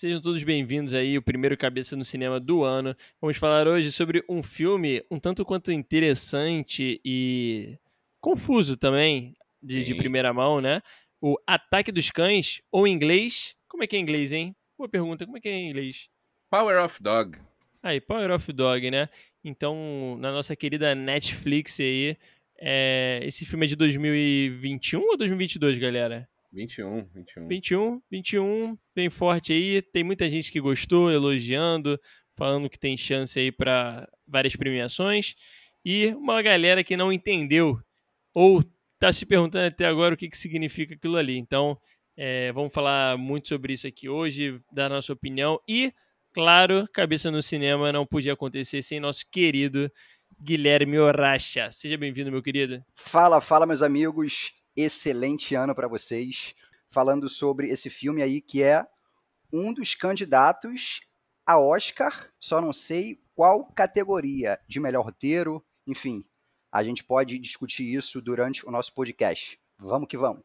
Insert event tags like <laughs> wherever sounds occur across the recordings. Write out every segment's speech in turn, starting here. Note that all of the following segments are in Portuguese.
Sejam todos bem-vindos aí, o primeiro Cabeça no Cinema do ano. Vamos falar hoje sobre um filme um tanto quanto interessante e confuso também, de, de primeira mão, né? O Ataque dos Cães, ou em inglês... Como é que é em inglês, hein? Boa pergunta, como é que é em inglês? Power of Dog. Aí, Power of Dog, né? Então, na nossa querida Netflix aí, é... esse filme é de 2021 ou 2022, galera? 21, 21. 21, 21, bem forte aí. Tem muita gente que gostou, elogiando, falando que tem chance aí para várias premiações. E uma galera que não entendeu ou tá se perguntando até agora o que, que significa aquilo ali. Então, é, vamos falar muito sobre isso aqui hoje, dar nossa opinião. E, claro, Cabeça no Cinema não podia acontecer sem nosso querido Guilherme Oracha. Seja bem-vindo, meu querido. Fala, fala, meus amigos excelente ano para vocês, falando sobre esse filme aí que é um dos candidatos a Oscar, só não sei qual categoria de melhor roteiro, enfim, a gente pode discutir isso durante o nosso podcast. Vamos que vamos.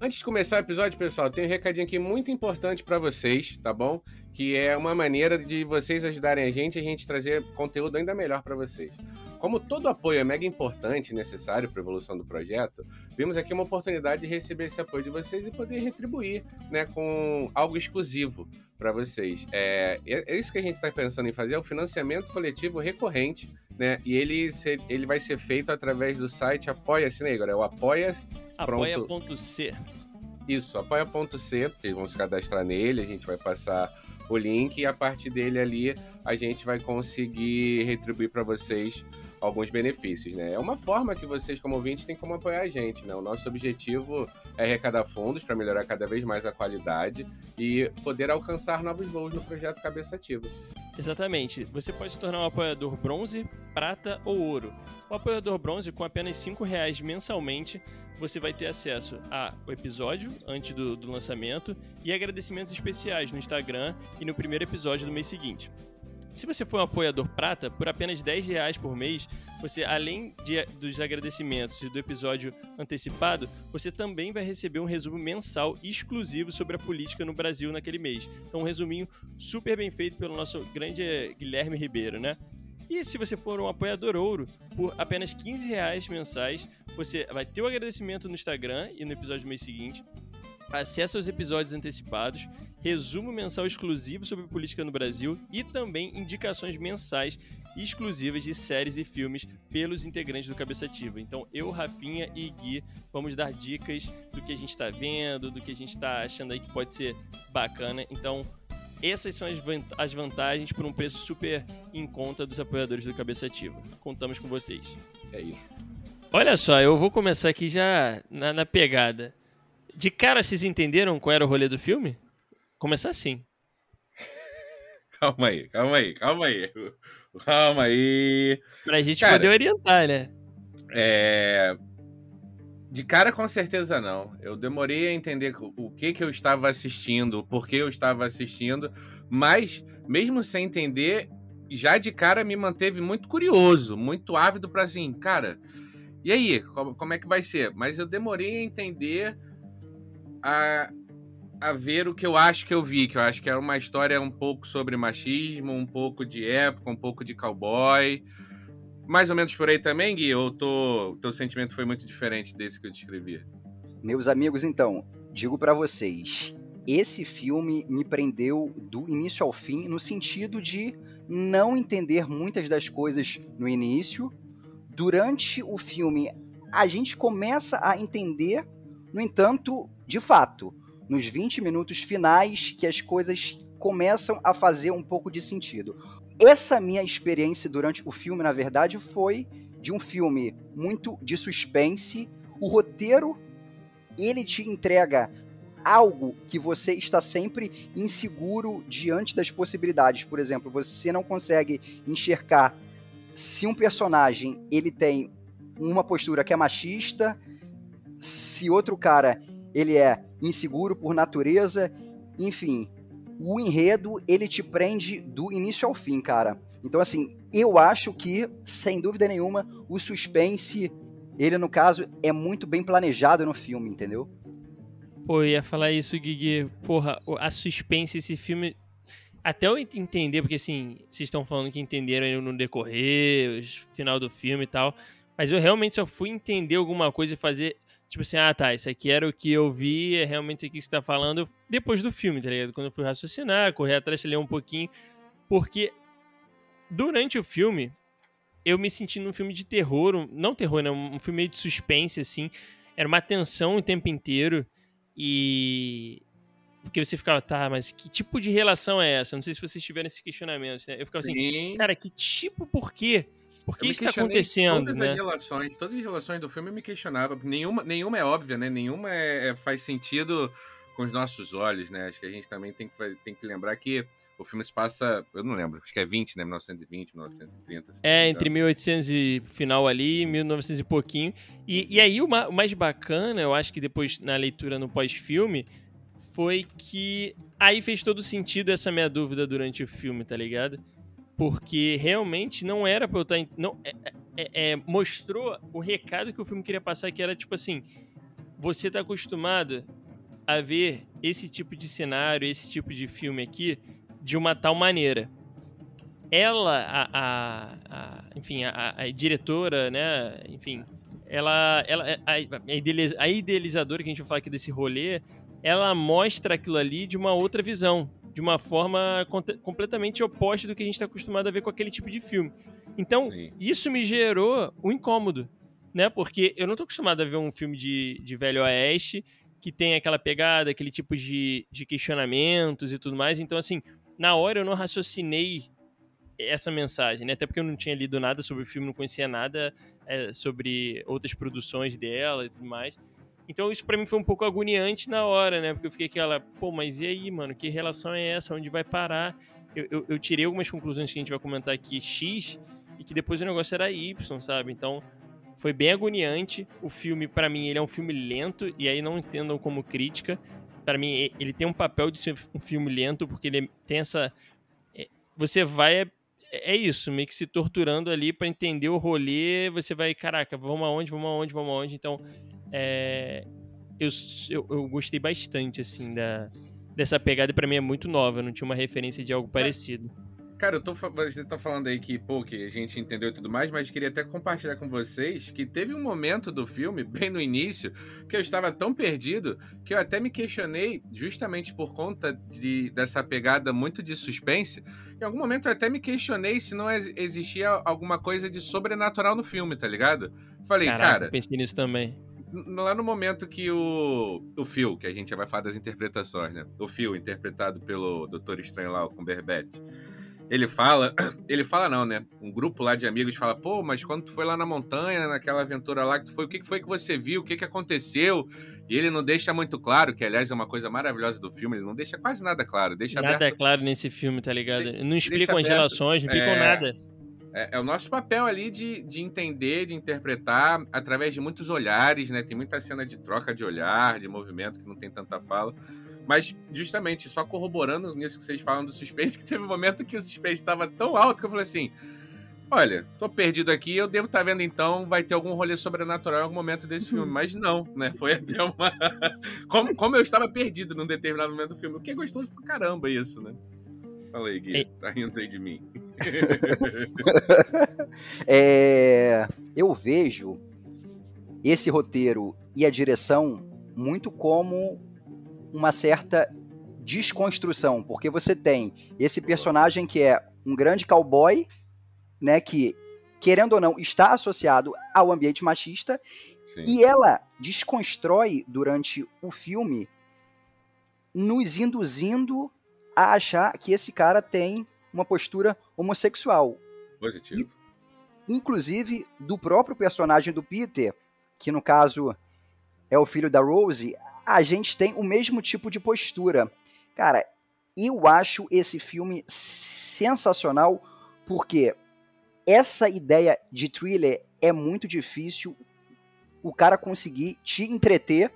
Antes de começar o episódio, pessoal, tem um recadinho aqui muito importante para vocês, tá bom? Que é uma maneira de vocês ajudarem a gente e a gente trazer conteúdo ainda melhor para vocês. Como todo apoio é mega importante e necessário para a evolução do projeto, vimos aqui uma oportunidade de receber esse apoio de vocês e poder retribuir né, com algo exclusivo para vocês. É, é, isso que a gente está pensando em fazer, é o financiamento coletivo recorrente, né? E ele, ele vai ser feito através do site Apoia-se, né, Igor? É o apoia... Apoia.c. Isso, apoia.c, vocês vão se cadastrar nele, a gente vai passar o link e a partir dele ali a gente vai conseguir retribuir para vocês alguns benefícios, né? É uma forma que vocês, como ouvintes, têm como apoiar a gente, né? O nosso objetivo é arrecadar fundos para melhorar cada vez mais a qualidade e poder alcançar novos voos no projeto Cabeça Ativa. Exatamente. Você pode se tornar um apoiador bronze, prata ou ouro. O apoiador bronze, com apenas R$ reais mensalmente, você vai ter acesso ao episódio antes do, do lançamento e agradecimentos especiais no Instagram e no primeiro episódio do mês seguinte. Se você for um apoiador prata, por apenas 10 reais por mês, você, além de, dos agradecimentos e do episódio antecipado, você também vai receber um resumo mensal exclusivo sobre a política no Brasil naquele mês. Então, um resuminho super bem feito pelo nosso grande Guilherme Ribeiro, né? E se você for um apoiador ouro, por apenas 15 reais mensais, você vai ter o agradecimento no Instagram e no episódio do mês seguinte, acesso aos episódios antecipados, resumo mensal exclusivo sobre política no Brasil e também indicações mensais exclusivas de séries e filmes pelos integrantes do Cabeça Ativa. Então, eu, Rafinha e Gui vamos dar dicas do que a gente está vendo, do que a gente está achando aí que pode ser bacana. Então, essas são as vantagens por um preço super em conta dos apoiadores do Cabeça Ativa. Contamos com vocês. É isso. Olha só, eu vou começar aqui já na, na pegada. De cara, vocês entenderam qual era o rolê do filme? Começar assim. calma aí, calma aí, calma aí. Calma aí. Pra gente cara, poder orientar, né? É. De cara, com certeza não. Eu demorei a entender o que, que eu estava assistindo, o porquê eu estava assistindo, mas, mesmo sem entender, já de cara me manteve muito curioso, muito ávido para assim, cara, e aí, como, como é que vai ser? Mas eu demorei a entender a, a ver o que eu acho que eu vi, que eu acho que era uma história um pouco sobre machismo, um pouco de época, um pouco de cowboy. Mais ou menos por aí também, Gui? Ou tô, teu sentimento foi muito diferente desse que eu descrevi? Meus amigos, então, digo para vocês, esse filme me prendeu do início ao fim no sentido de não entender muitas das coisas no início. Durante o filme, a gente começa a entender, no entanto, de fato, nos 20 minutos finais que as coisas começam a fazer um pouco de sentido. Essa minha experiência durante o filme, na verdade, foi de um filme muito de suspense. O roteiro, ele te entrega algo que você está sempre inseguro diante das possibilidades. Por exemplo, você não consegue enxergar se um personagem ele tem uma postura que é machista, se outro cara ele é inseguro por natureza, enfim, o enredo ele te prende do início ao fim, cara. Então assim, eu acho que sem dúvida nenhuma o suspense, ele no caso é muito bem planejado no filme, entendeu? Pô, eu ia falar isso, Gui. Porra, a suspense, esse filme. Até eu entender, porque assim, vocês estão falando que entenderam no decorrer, final do filme e tal. Mas eu realmente só fui entender alguma coisa e fazer. Tipo assim, ah tá, isso aqui era o que eu vi, é realmente isso aqui que você tá falando depois do filme, tá ligado? Quando eu fui raciocinar, correr atrás, ler um pouquinho. Porque durante o filme, eu me senti num filme de terror, um, não terror, né? Um filme meio de suspense, assim. Era uma tensão o tempo inteiro. E. Porque você ficava, tá, mas que tipo de relação é essa? Não sei se vocês tiveram esse questionamento, né? Eu ficava assim, Sim. assim, cara, que tipo, por quê? Por que isso está acontecendo? Todas né? as relações, todas as relações do filme eu me questionava. Nenhuma, nenhuma é óbvia, né? Nenhuma é, é, faz sentido com os nossos olhos, né? Acho que a gente também tem que, tem que lembrar que o filme se passa, eu não lembro, acho que é 20, né? 1920, 1930. Assim, é, entre 1800 e final ali, e 1900 e pouquinho. E, e aí o, o mais bacana, eu acho que depois na leitura no pós-filme, foi que aí fez todo sentido essa minha dúvida durante o filme, tá ligado? Porque realmente não era pra eu estar. Tá não, é, é, é, é, mostrou o recado que o filme queria passar, que era tipo assim: você tá acostumado a ver esse tipo de cenário, esse tipo de filme aqui, de uma tal maneira. Ela, a, a, a enfim, a, a, diretora, né, enfim, ela, ela a, idealizadora que a gente vai falar aqui desse rolê, ela mostra aquilo ali de uma outra visão, de uma forma completamente oposta do que a gente está acostumado a ver com aquele tipo de filme. Então, Sim. isso me gerou um incômodo, né? Porque eu não estou acostumado a ver um filme de, de Velho Oeste que tem aquela pegada, aquele tipo de, de questionamentos e tudo mais. Então, assim, na hora eu não raciocinei essa mensagem, né? Até porque eu não tinha lido nada sobre o filme, não conhecia nada é, sobre outras produções dela e tudo mais. Então isso para mim foi um pouco agoniante na hora, né? Porque eu fiquei aquela, pô, mas e aí, mano? Que relação é essa? Onde vai parar? Eu, eu, eu tirei algumas conclusões que a gente vai comentar aqui, X, e que depois o negócio era Y, sabe? Então foi bem agoniante. O filme, para mim, ele é um filme lento, e aí não entendam como crítica para mim, ele tem um papel de ser um filme lento, porque ele tem essa. É, você vai. É, é isso, meio que se torturando ali para entender o rolê. Você vai, caraca, vamos aonde, vamos aonde, vamos aonde. Então, é, eu, eu, eu, gostei bastante, assim, da, dessa pegada. Pra mim é muito nova, eu não tinha uma referência de algo parecido. Cara, eu tô, você tá falando aí que, pô, que a gente entendeu e tudo mais, mas queria até compartilhar com vocês que teve um momento do filme, <laughs> bem no início, que eu estava tão perdido que eu até me questionei, justamente por conta de, dessa pegada muito de suspense. Em algum momento eu até me questionei se não existia alguma coisa de sobrenatural no filme, tá ligado? Falei, Caraca, cara. Pensei nisso também lá no momento que o, o Phil, que a gente vai falar das interpretações, né? O Phil, interpretado pelo Doutor Estranho lá, com Berbete ele fala, <clears throat> ele fala não, né? Um grupo lá de amigos fala, pô, mas quando tu foi lá na montanha, naquela aventura lá que tu foi, o que foi que você viu? O que que aconteceu? E ele não deixa muito claro, que aliás é uma coisa maravilhosa do filme, ele não deixa quase nada claro, deixa Nada aberto... é claro nesse filme, tá ligado? De, não explicam as relações, não explicam é... nada. É, é, o nosso papel ali de, de entender, de interpretar através de muitos olhares, né? Tem muita cena de troca de olhar, de movimento que não tem tanta fala. Mas, justamente, só corroborando nisso que vocês falam do suspense, <laughs> que teve um momento que o suspense estava tão alto que eu falei assim: olha, tô perdido aqui, eu devo estar tá vendo então, vai ter algum rolê sobrenatural em algum momento desse filme. Uhum. Mas não, né? Foi até uma. <laughs> como, como eu estava perdido num determinado momento do filme. O que é gostoso pra caramba isso, né? Fala aí, Gui, tá rindo aí de mim. <laughs> é, eu vejo esse roteiro e a direção muito como uma certa desconstrução, porque você tem esse personagem que é um grande cowboy, né, que querendo ou não está associado ao ambiente machista, Sim. e ela desconstrói durante o filme nos induzindo a achar que esse cara tem uma postura homossexual. Positivo. E, inclusive do próprio personagem do Peter, que no caso é o filho da Rose, a gente tem o mesmo tipo de postura. Cara, eu acho esse filme sensacional porque essa ideia de thriller é muito difícil o cara conseguir te entreter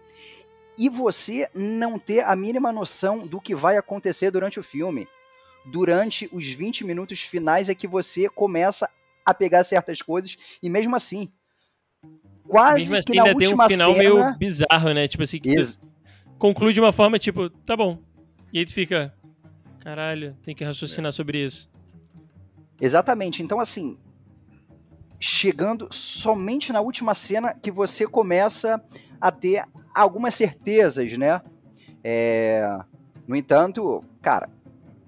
e você não ter a mínima noção do que vai acontecer durante o filme. Durante os 20 minutos finais é que você começa a pegar certas coisas e mesmo assim, quase mesmo assim, que na última tem um final cena... meio bizarro, né? Tipo assim, que tu, conclui de uma forma tipo, tá bom. E aí tu fica, caralho, tem que raciocinar sobre isso. Exatamente. Então, assim, chegando somente na última cena que você começa a ter algumas certezas, né? É... No entanto, cara,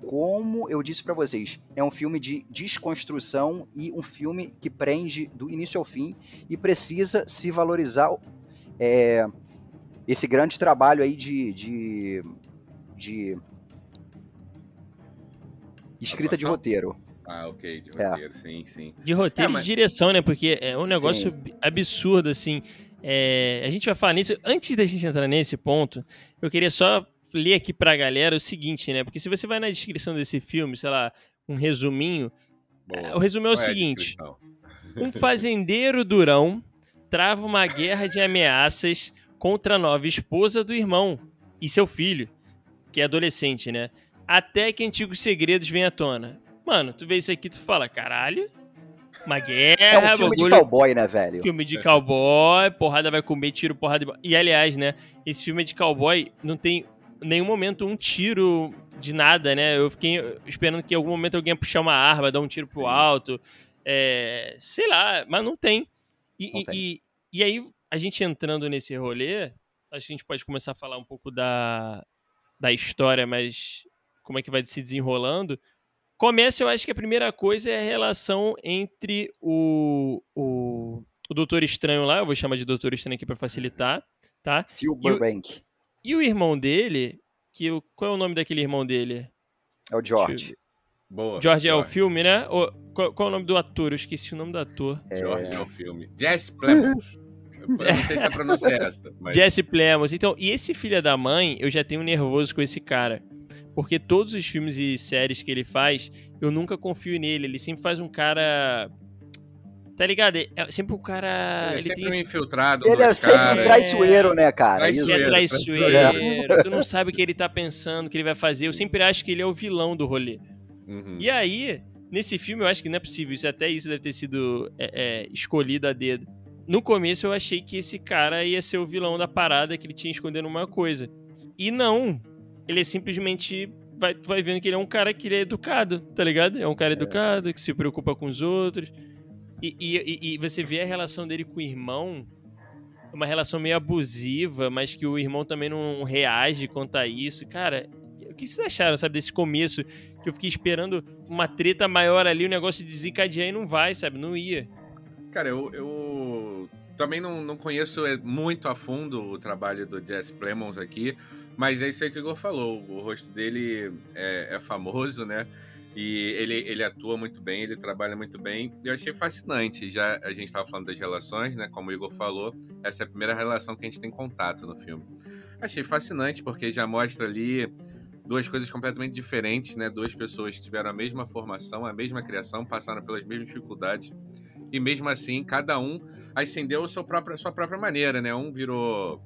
como eu disse para vocês, é um filme de desconstrução e um filme que prende do início ao fim e precisa se valorizar é, esse grande trabalho aí de, de, de escrita de roteiro. Ah, ok, de é. roteiro, é. sim, sim. De roteiro é, mas... e de direção, né? Porque é um negócio sim. absurdo, assim. É, a gente vai falar nisso. Antes da gente entrar nesse ponto, eu queria só ler aqui pra galera o seguinte, né? Porque se você vai na descrição desse filme, sei lá, um resuminho. Boa. O resumo é o Qual seguinte: um fazendeiro durão trava uma guerra de ameaças contra a nova esposa do irmão e seu filho, que é adolescente, né? Até que antigos segredos vêm à tona. Mano, tu vê isso aqui tu fala, caralho, uma guerra. É um filme bagulho, de cowboy, né, velho? Filme de cowboy, porrada vai comer, tiro, porrada. De... E aliás, né, esse filme de cowboy não tem nenhum momento um tiro de nada, né? Eu fiquei esperando que em algum momento alguém ia puxar uma arma, dar um tiro pro alto. É, sei lá, mas não tem. E, não tem. e, e aí, a gente entrando nesse rolê, acho que a gente pode começar a falar um pouco da, da história, mas como é que vai se desenrolando. Começa, eu acho que a primeira coisa é a relação entre o, o, o Doutor Estranho lá, eu vou chamar de Doutor Estranho aqui para facilitar, tá? Phil Burbank. E o, irmão dele, que o, qual é o nome daquele irmão dele? É o George. Boa. George é o filme, né? O, qual, qual, é o nome do ator? Eu esqueci o nome do ator. É... George é o filme. Jesse Plemons. Eu não sei se a pronúncia é essa. Mas... Jesse Plemons. Então, e esse filho da mãe, eu já tenho nervoso com esse cara. Porque todos os filmes e séries que ele faz, eu nunca confio nele. Ele sempre faz um cara. Tá ligado? É sempre um cara. Ele, é ele sempre tem um infiltrado. Ele é sempre um traiçoeiro, né, cara? Traiçoeiro, é traiçoeiro. tu não sabe o que ele tá pensando, o que ele vai fazer. Eu sempre acho que ele é o vilão do rolê. Uhum. E aí, nesse filme, eu acho que não é possível. Isso, até isso deve ter sido é, é, escolhido a dedo. No começo, eu achei que esse cara ia ser o vilão da parada, que ele tinha escondendo uma coisa. E não ele é simplesmente. Vai, tu vai vendo que ele é um cara que ele é educado, tá ligado? É um cara é. educado, que se preocupa com os outros. E, e, e, você vê a relação dele com o irmão, uma relação meio abusiva, mas que o irmão também não reage quanto a isso. Cara, o que vocês acharam, sabe, desse começo? Que eu fiquei esperando uma treta maior ali, o negócio de desencadear e não vai, sabe? Não ia. Cara, eu, eu também não, não conheço é, muito a fundo o trabalho do Jess Plemons aqui, mas é isso aí que o Igor falou. O rosto dele é, é famoso, né? E ele, ele atua muito bem, ele trabalha muito bem. Eu achei fascinante. Já a gente estava falando das relações, né? Como o Igor falou, essa é a primeira relação que a gente tem contato no filme. Achei fascinante porque já mostra ali duas coisas completamente diferentes, né? Duas pessoas que tiveram a mesma formação, a mesma criação, passaram pelas mesmas dificuldades e mesmo assim cada um ascendeu a sua própria, a sua própria maneira, né? Um virou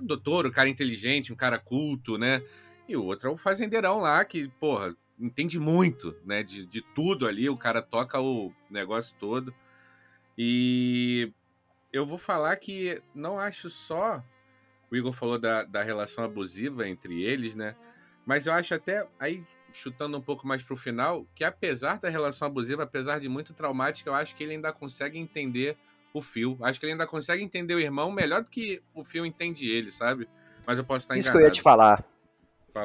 doutor, um cara inteligente, um cara culto, né? E o outro é o fazendeirão lá que, porra, entende muito, né? De, de tudo ali, o cara toca o negócio todo. E eu vou falar que não acho só. O Igor falou da, da relação abusiva entre eles, né? Mas eu acho até, aí chutando um pouco mais pro final, que apesar da relação abusiva, apesar de muito traumática, eu acho que ele ainda consegue entender o Phil. Acho que ele ainda consegue entender o irmão melhor do que o Phil entende ele, sabe? Mas eu posso estar Isso enganado. Isso que eu ia te falar.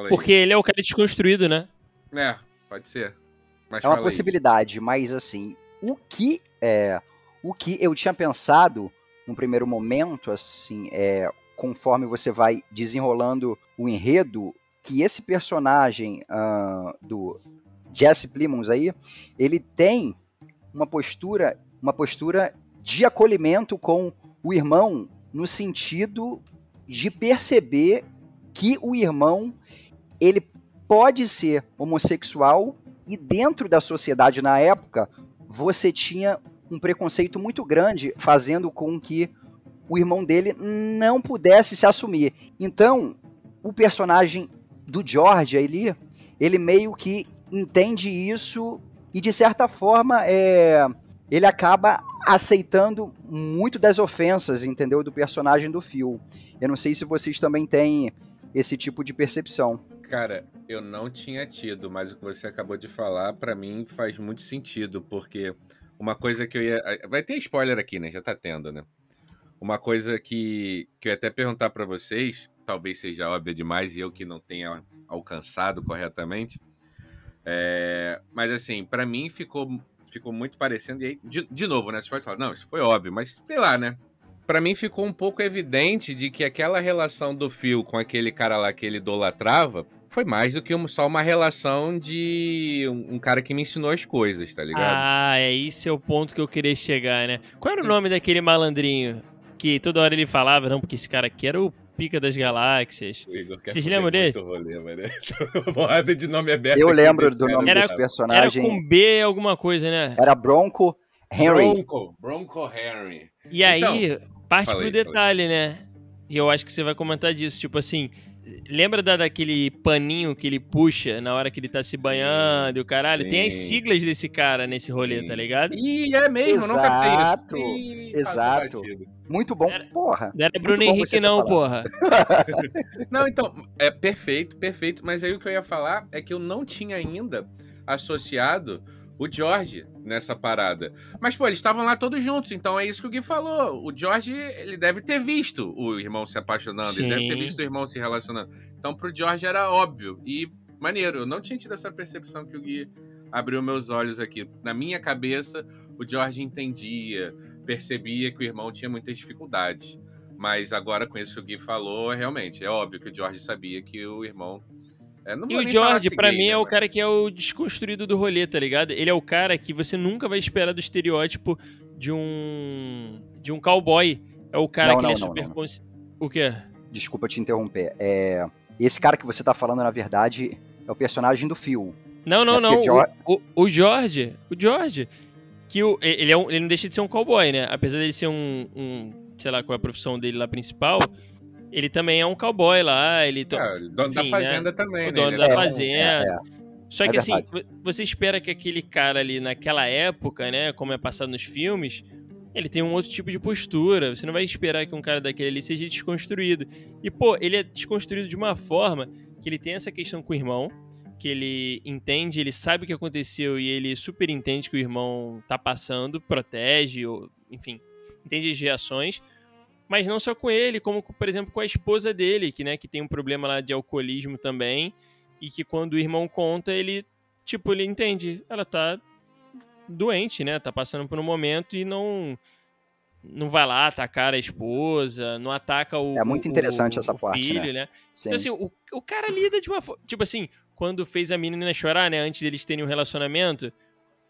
Porque ele é o cara desconstruído, né? É, pode ser. Mas é uma possibilidade, mas assim, o que é, o que eu tinha pensado no primeiro momento, assim, é, conforme você vai desenrolando o enredo, que esse personagem uh, do Jesse Plimons aí, ele tem uma postura, uma postura de acolhimento com o irmão no sentido de perceber que o irmão ele pode ser homossexual e dentro da sociedade na época você tinha um preconceito muito grande fazendo com que o irmão dele não pudesse se assumir. Então, o personagem do George ali, ele meio que entende isso e de certa forma é, ele acaba aceitando muito das ofensas, entendeu? Do personagem do Phil. Eu não sei se vocês também têm esse tipo de percepção. Cara, eu não tinha tido, mas o que você acabou de falar, para mim, faz muito sentido, porque uma coisa que eu ia. Vai ter spoiler aqui, né? Já tá tendo, né? Uma coisa que, que eu ia até perguntar para vocês, talvez seja óbvia demais e eu que não tenha alcançado corretamente. É, mas assim, para mim ficou, ficou muito parecendo. E aí, de, de novo, né? Você pode falar, não, isso foi óbvio, mas sei lá, né? Para mim ficou um pouco evidente de que aquela relação do Phil com aquele cara lá que ele idolatrava foi mais do que só uma relação de um, cara que me ensinou as coisas, tá ligado? Ah, é esse é o ponto que eu queria chegar, né? Qual era o nome daquele malandrinho que toda hora ele falava, não, porque esse cara aqui era o pica das galáxias. Vocês lembram dele? Rolê, <laughs> de nome aberto. Eu lembro do nome era, desse personagem. Era com B alguma coisa, né? Era Bronco Henry. Bronco, Bronco Henry. E então, aí, parte falei, pro detalhe, falei. né? E eu acho que você vai comentar disso, tipo assim, Lembra da, daquele paninho que ele puxa na hora que ele tá se banhando e o caralho? Sim. Tem as siglas desse cara nesse rolê, Sim. tá ligado? Ih, é mesmo, exato, nunca Ih, Exato. Muito bom, era, porra. Não era Bruno Henrique, não, porra. <laughs> não, então, é perfeito, perfeito. Mas aí o que eu ia falar é que eu não tinha ainda associado o George nessa parada. Mas, pô, eles estavam lá todos juntos, então é isso que o Gui falou. O George, ele deve ter visto o irmão se apaixonando, Sim. ele deve ter visto o irmão se relacionando. Então, pro George era óbvio e maneiro. Eu não tinha tido essa percepção que o Gui abriu meus olhos aqui. Na minha cabeça, o George entendia, percebia que o irmão tinha muitas dificuldades. Mas agora, com isso que o Gui falou, realmente, é óbvio que o George sabia que o irmão é, e o George, para mim, né, é o cara que é o desconstruído do rolê, tá ligado? Ele é o cara que você nunca vai esperar do estereótipo de um. de um cowboy. É o cara não, que não, ele é não, super. Não, O quê? Desculpa te interromper. É... Esse cara que você tá falando, na verdade, é o personagem do Phil. Não, não, é não. George... O, o, o George. O George. Que o, ele, é um, ele não deixa de ser um cowboy, né? Apesar dele ser um, um. sei lá qual é a profissão dele lá principal ele também é um cowboy lá, ele... To... É, dono Enfim, da né? fazenda né? também, o né? dono da é, fazenda. É, é. Só é que assim, você espera que aquele cara ali naquela época, né, como é passado nos filmes, ele tem um outro tipo de postura. Você não vai esperar que um cara daquele ali seja desconstruído. E, pô, ele é desconstruído de uma forma que ele tem essa questão com o irmão, que ele entende, ele sabe o que aconteceu e ele super entende que o irmão tá passando, protege, ou, enfim, entende as reações. Mas não só com ele, como, por exemplo, com a esposa dele, que, né, que tem um problema lá de alcoolismo também. E que quando o irmão conta, ele, tipo, ele entende. Ela tá doente, né? Tá passando por um momento e não não vai lá atacar a esposa, não ataca o É muito interessante o, essa o parte, filho, né? né? Então assim, o, o cara lida de uma forma, tipo assim, quando fez a menina chorar, né, antes deles terem um relacionamento,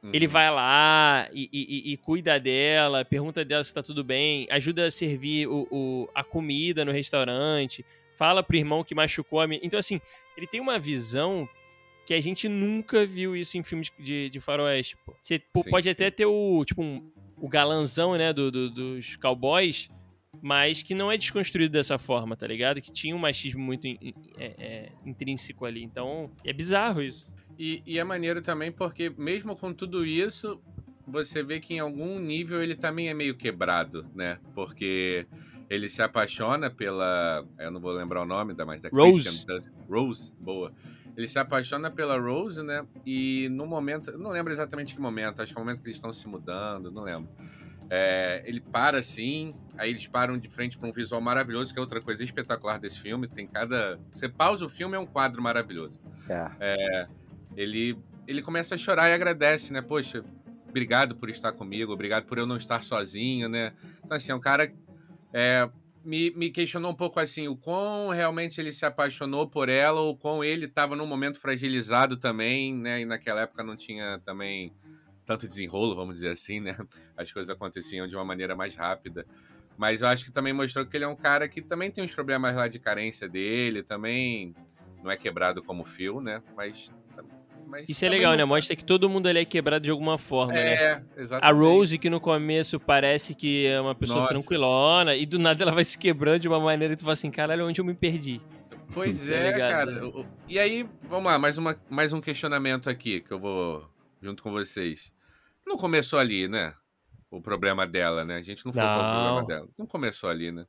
Uhum. Ele vai lá e, e, e, cuida dela, pergunta dela se tá tudo bem, ajuda a servir o, o, a comida no restaurante, fala pro irmão que machucou a menina. Então, assim, ele tem uma visão que a gente nunca viu isso em filmes de, de faroeste. Pô. Você sim, pode sim. até ter o, tipo, um, o galanzão, né, do, do, dos cowboys, mas que não é desconstruído dessa forma, tá ligado? Que tinha um machismo muito in, in, é, é, intrínseco ali. Então, é bizarro isso. E, e é maneiro também porque, mesmo com tudo isso, você vê que em algum nível ele também é meio quebrado, né? Porque ele se apaixona pela. Eu não vou lembrar o nome da mais da Rose. Christian Rose, boa. Ele se apaixona pela Rose, né? E no momento. Não lembro exatamente que momento, acho que é o momento que eles estão se mudando, não lembro. É, ele para assim, aí eles param de frente para um visual maravilhoso, que é outra coisa espetacular desse filme. Tem cada. Você pausa o filme, é um quadro maravilhoso. É. é ele, ele começa a chorar e agradece, né? Poxa, obrigado por estar comigo, obrigado por eu não estar sozinho, né? Então, assim, é um cara. É, me, me questionou um pouco assim, o quão realmente ele se apaixonou por ela, ou quão ele estava num momento fragilizado também, né? E naquela época não tinha também tanto desenrolo, vamos dizer assim, né? <laughs> As coisas aconteciam de uma maneira mais rápida. Mas eu acho que também mostrou que ele é um cara que também tem uns problemas lá de carência dele, também não é quebrado como o Phil, né? Mas mas Isso é legal, não... né? Mostra que todo mundo ali é quebrado de alguma forma, é, né? exatamente. A Rose, que no começo parece que é uma pessoa Nossa. tranquilona, e do nada ela vai se quebrando de uma maneira e tu fala assim, caralho, onde eu me perdi? Pois <laughs> tá é, cara. Né? E aí, vamos lá, mais, uma, mais um questionamento aqui que eu vou junto com vocês. Não começou ali, né? O problema dela, né? A gente não falou o problema dela. Não começou ali, né?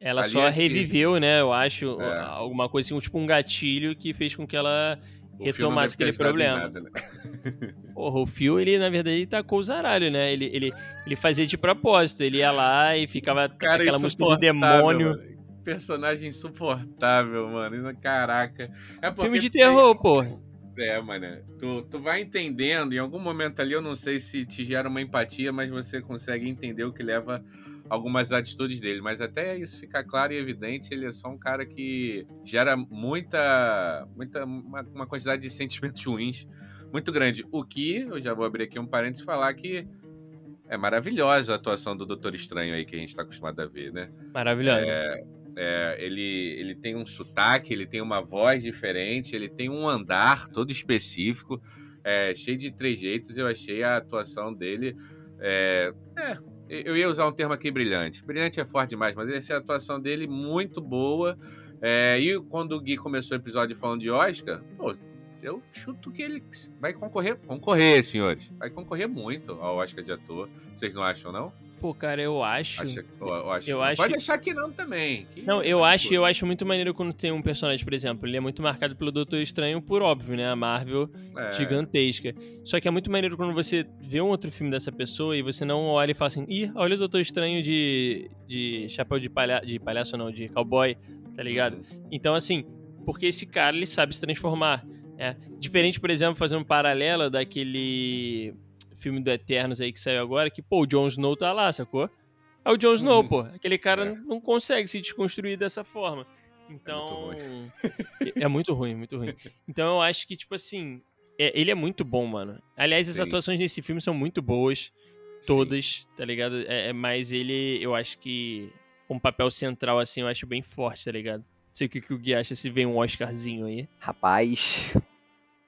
Ela Ali só que- reviveu, né? Eu acho, É. alguma coisa assim, tipo um gatilho que fez com que ela O ter aquele problema. nada, né? <laughs> Porra, o Phil, ele, na verdade, ele tacou o zaralho, né? Ele, ele, ele fazia de propósito. Ele ia lá e ficava com <laughs> Cara, aquela música de demônio. mano. Personagem insuportável, mano. Caraca. É Filme de terror, pô. <laughs> É, mano. Tu, tu vai entendendo, em algum momento ali, eu não sei se te gera uma empatia, mas você consegue entender o que leva algumas atitudes dele. Mas até isso ficar claro e evidente, ele é só um cara que gera muita. muita uma, uma quantidade de sentimentos <laughs> ruins muito grande. O que, eu já vou abrir aqui um parênteses e falar que é maravilhosa a atuação do Doutor Estranho aí que a gente tá acostumado a ver, né? Maravilhoso. É, ele, ele tem um sotaque, ele tem uma voz diferente, ele tem um andar todo específico, é, cheio de trejeitos. Eu achei a atuação dele. É, é, eu ia usar um termo aqui brilhante. Brilhante é forte demais, mas eu achei a atuação dele muito boa. É, e quando o Gui começou o episódio falando de Oscar, pô, eu chuto que ele vai concorrer. Concorrer, senhores. Vai concorrer muito ao Oscar de ator. Vocês não acham, não? Pô, cara, eu acho. Acha, eu, eu acho eu acho- Pode achar que não também. que- Não, eu acho, eu acho muito maneiro quando tem um personagem, por exemplo, ele é muito marcado pelo Doutor Estranho, por óbvio, né? A Marvel É. gigantesca. Só que é muito maneiro quando você vê um outro filme dessa pessoa e você não olha e fala assim, ih, olha o Doutor Estranho de, de chapéu de, palha de palhaço, não, de cowboy, tá ligado? Uhum. Então, assim, porque esse cara, ele sabe se transformar. É. Diferente, por exemplo, fazendo um paralelo daquele filme do Eternos aí que saiu agora, que, pô, o Jon Snow tá lá, sacou? É o Jon Snow, Uhum. pô. Aquele cara É. não consegue se desconstruir dessa forma. Então. <laughs> É muito ruim, muito ruim. Então eu acho que, tipo assim. é- ele é muito bom, mano. Aliás, as Sim. atuações desse filme são muito boas. Sim. Todas, tá ligado? É, é- mas ele, eu acho que. Com papel central, assim, eu acho bem forte, tá ligado? Não sei o que, que o Gui acha se vem um Oscarzinho aí. Rapaz,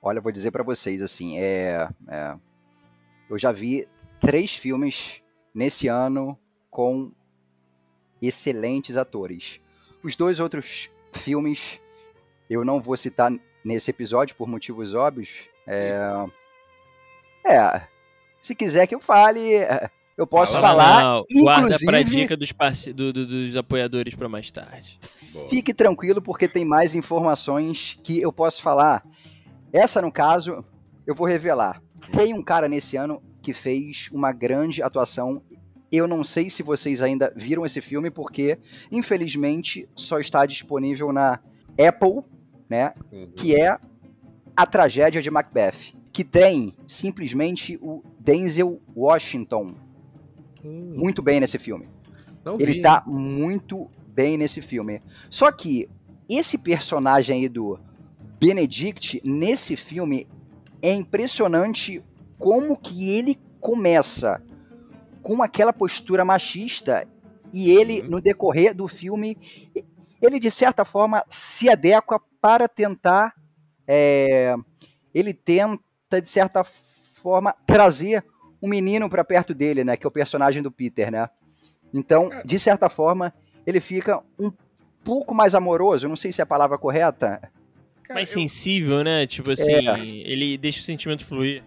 olha, eu vou dizer pra vocês assim, é, é, eu já vi três filmes nesse ano com excelentes atores. Os dois outros filmes eu não vou citar nesse episódio por motivos óbvios. É, é, se quiser que eu fale, eu posso Fala, falar, Não, guarda inclusive. pra dica dos, parce- do- do- dos apoiadores pra mais tarde. Boa. Fique tranquilo, porque tem mais informações que eu posso falar. Essa, no caso, eu vou revelar. Tem um cara nesse ano que fez uma grande atuação. Eu não sei se vocês ainda viram esse filme, porque, infelizmente, só está disponível na Apple, né? Uhum. Que é A Tragédia de Macbeth. Que tem simplesmente o Denzel Washington Hum, muito bem nesse filme. não Ele vi. tá muito bem nesse filme. Só que esse personagem aí do Benedict, nesse filme, é impressionante como que ele começa com aquela postura machista e ele, Uhum. no decorrer do filme, ele de certa forma se adequa para tentar. é, ele tenta, de certa forma, trazer um menino para perto dele, né? Que é o personagem do Peter, né? Então, É. de certa forma, ele fica um pouco mais amoroso, não sei se é a palavra correta. Cara, mais eu- sensível, né? Tipo assim, É. ele deixa o sentimento fluir.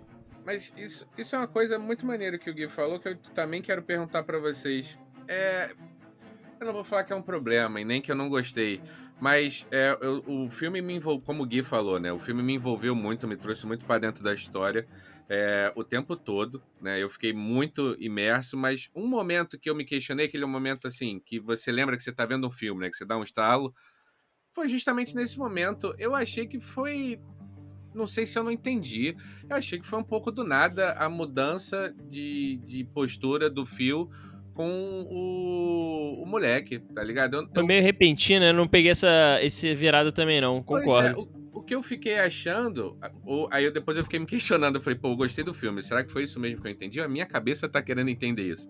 Mas isso, isso é uma coisa muito maneira que o Gui falou, que eu também quero perguntar pra vocês. É, eu não vou falar que é um problema e nem que eu não gostei, mas é, eu- o filme me envolveu, como o Gui falou, né? O filme me envolveu muito, me trouxe muito pra dentro da história é, o tempo todo, né? Eu fiquei muito imerso, mas um momento que eu me questionei, aquele momento assim, que você lembra que você tá vendo um filme, né? Que você dá um estalo, foi justamente nesse momento. Eu achei que foi não sei se eu não entendi. Eu achei que foi um pouco do nada a mudança de, de postura do Phil com o, o moleque, tá ligado? Eu, Foi eu- meio repentino, né? Eu não peguei essa, esse virada também, não. pois Concordo. é, o, que eu fiquei achando, o- aí eu, depois eu fiquei me questionando, eu falei, pô, eu gostei do filme, será que foi isso mesmo que eu entendi? A minha cabeça tá querendo entender isso.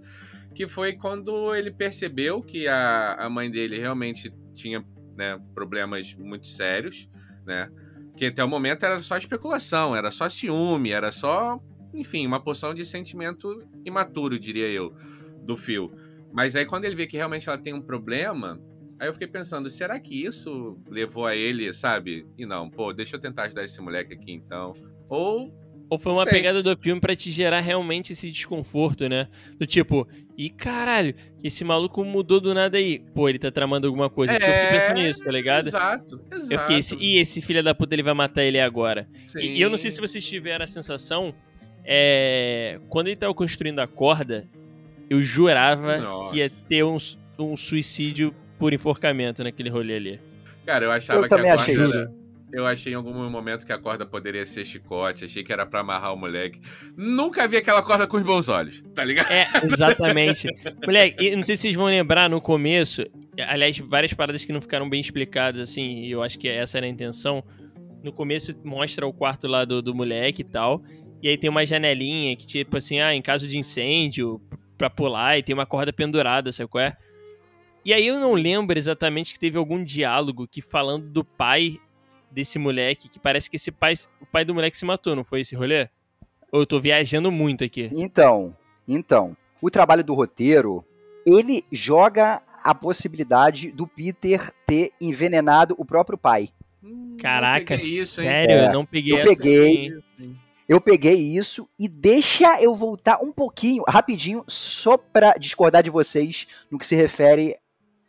Que foi quando ele percebeu que a, a mãe dele realmente tinha né, problemas muito sérios, né? Que até o momento era só especulação, era só ciúme, era só, enfim, uma porção de sentimento imaturo, diria eu, do Phil. Mas aí quando ele vê que realmente ela tem um problema, aí eu fiquei pensando, será que isso levou a ele, sabe? E não, pô, deixa eu tentar ajudar esse moleque aqui então. Ou Ou foi uma Sei. pegada do filme pra te gerar realmente esse desconforto, né? Do tipo, e caralho, esse maluco mudou do nada aí. Pô, ele tá tramando alguma coisa. Porque eu fiquei pensando É, nisso, tá ligado? Exato, exato. Eu fiquei, esse, e esse filho da puta ele vai matar ele agora? E, e eu não sei se vocês tiveram a sensação, é, quando ele tava construindo a corda, eu jurava Nossa. que ia ter um, um suicídio por enforcamento naquele rolê ali. Cara, eu achava Eu que também a corda achei era... Eu achei em algum momento que a corda poderia ser chicote, achei que era pra amarrar o moleque. Nunca vi aquela corda com os bons olhos, tá ligado? É, exatamente. Moleque, não sei se vocês vão lembrar no começo, aliás, várias paradas que não ficaram bem explicadas, assim, e eu acho que essa era a intenção. No começo mostra o quarto lá do, do moleque e tal, e aí tem uma janelinha que, tipo assim, ah, em caso de incêndio, pra pular, e tem uma corda pendurada, sabe qual é? E aí eu não lembro exatamente que teve algum diálogo que falando do pai desse moleque, que parece que esse pai, o pai do moleque se matou, não foi esse rolê? Ou eu tô viajando muito aqui? Então, então, o trabalho do roteiro, ele joga a possibilidade do Peter ter envenenado o próprio pai. Hum, não Caraca, isso, sério? É, eu não peguei eu peguei. também. Eu peguei isso e deixa eu voltar um pouquinho, rapidinho, só pra discordar de vocês no que se refere